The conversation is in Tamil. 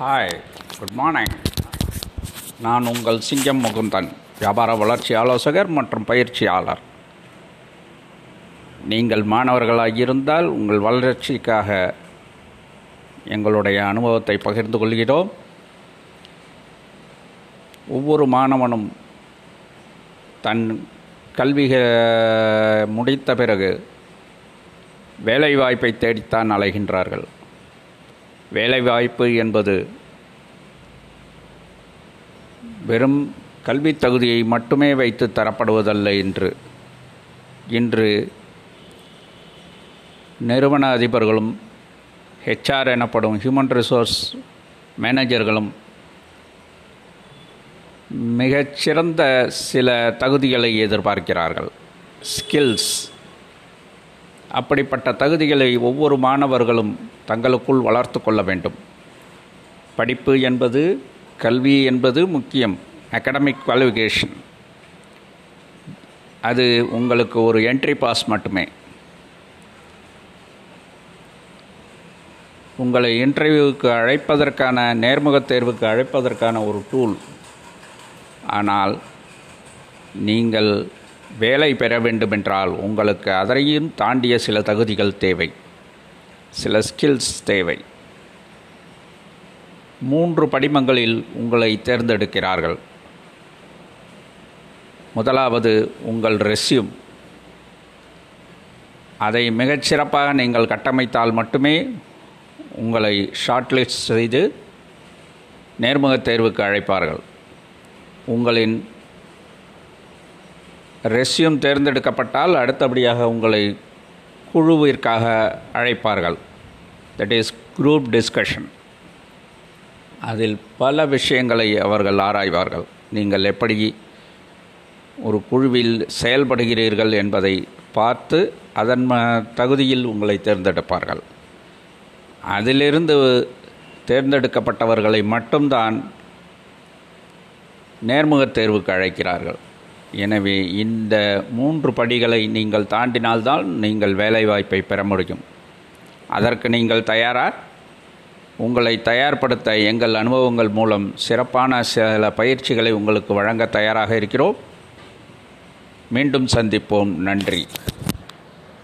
ஹாய் குட் மார்னிங் நான் உங்கள் சிங்கம் முகுந்தன் வியாபார வளர்ச்சி ஆலோசகர் மற்றும் பயிற்சியாளர். நீங்கள் மாணவர்களாக இருந்தால் உங்கள் வளர்ச்சிக்காக எங்களுடைய அனுபவத்தை பகிர்ந்து கொள்கிறோம். ஒவ்வொரு மாணவனும் தன் கல்வி முடித்த பிறகு வேலைவாய்ப்பை தேடித்தான் அலைகின்றார்கள். வேலைவாய்ப்பு என்பது வெறும் கல்வி தகுதியை மட்டுமே வைத்து தரப்படுவதல்ல என்று இன்று நிறுவன அதிபர்களும் ஹெச்ஆர் எனப்படும் ஹியூமன் ரிசோர்ஸ் மேனேஜர்களும் மிகச்சிறந்த சில தகுதிகளை எதிர்பார்க்கிறார்கள். ஸ்கில்ஸ் அப்படிப்பட்ட தகுதிகளை ஒவ்வொரு மாணவர்களும் தங்களுக்குள் வளர்த்து கொள்ள வேண்டும். படிப்பு என்பது கல்வி என்பது முக்கியம். அகடமிக் குவாலிஃபிகேஷன் அது உங்களுக்கு ஒரு என்ட்ரி பாஸ் மட்டுமே. உங்களை இன்டர்வியூவுக்கு அழைப்பதற்கான நேர்முகத் தேர்வுக்கு அழைப்பதற்கான ஒரு டூல் ஆனால் நீங்கள் வேலை பெற வேண்டுமென்றால் உங்களுக்கு அதனையும் தாண்டிய சில தகுதிகள் தேவை. சில ஸ்கில்ஸ் தேவை. மூன்று படிமங்களில் உங்களை தேர்ந்தெடுக்கிறார்கள். முதலாவது உங்கள் ரெஸ்யூம் அதை மிகச்சிறப்பாக நீங்கள் கட்டமைத்தால் மட்டுமே உங்களை ஷார்ட்லிஸ்ட் செய்து நேர்முகத் தேர்வுக்கு அழைப்பார்கள். உங்களின் ரெஸ்யூம் தேர்ந்தெடுக்கப்பட்டால் அடுத்தபடியாக உங்களை குழுவிற்காக அழைப்பார்கள். தட் இஸ் குரூப் டிஸ்கஷன் அதில் பல விஷயங்களை அவர்கள் ஆராய்வார்கள். நீங்கள் எப்படி ஒரு குழுவில் செயல்படுகிறீர்கள் என்பதை பார்த்து அதன் தகுதியில் உங்களை தேர்ந்தெடுப்பார்கள். அதிலிருந்து தேர்ந்தெடுக்கப்பட்டவர்களை மட்டும்தான் நேர்முகத் தேர்வுக்கு அழைக்கிறார்கள். எனவே இந்த மூன்று படிகளை நீங்கள் தாண்டினால்தான் நீங்கள் வேலைவாய்ப்பை பெற முடியும். அதற்கு நீங்கள் தயாரா உங்களை தயார்படுத்த எங்கள் அனுபவங்கள் மூலம் சிறப்பான சில பயிற்சிகளை உங்களுக்கு வழங்க தயாராக இருக்கிறோம். மீண்டும் சந்திப்போம். நன்றி.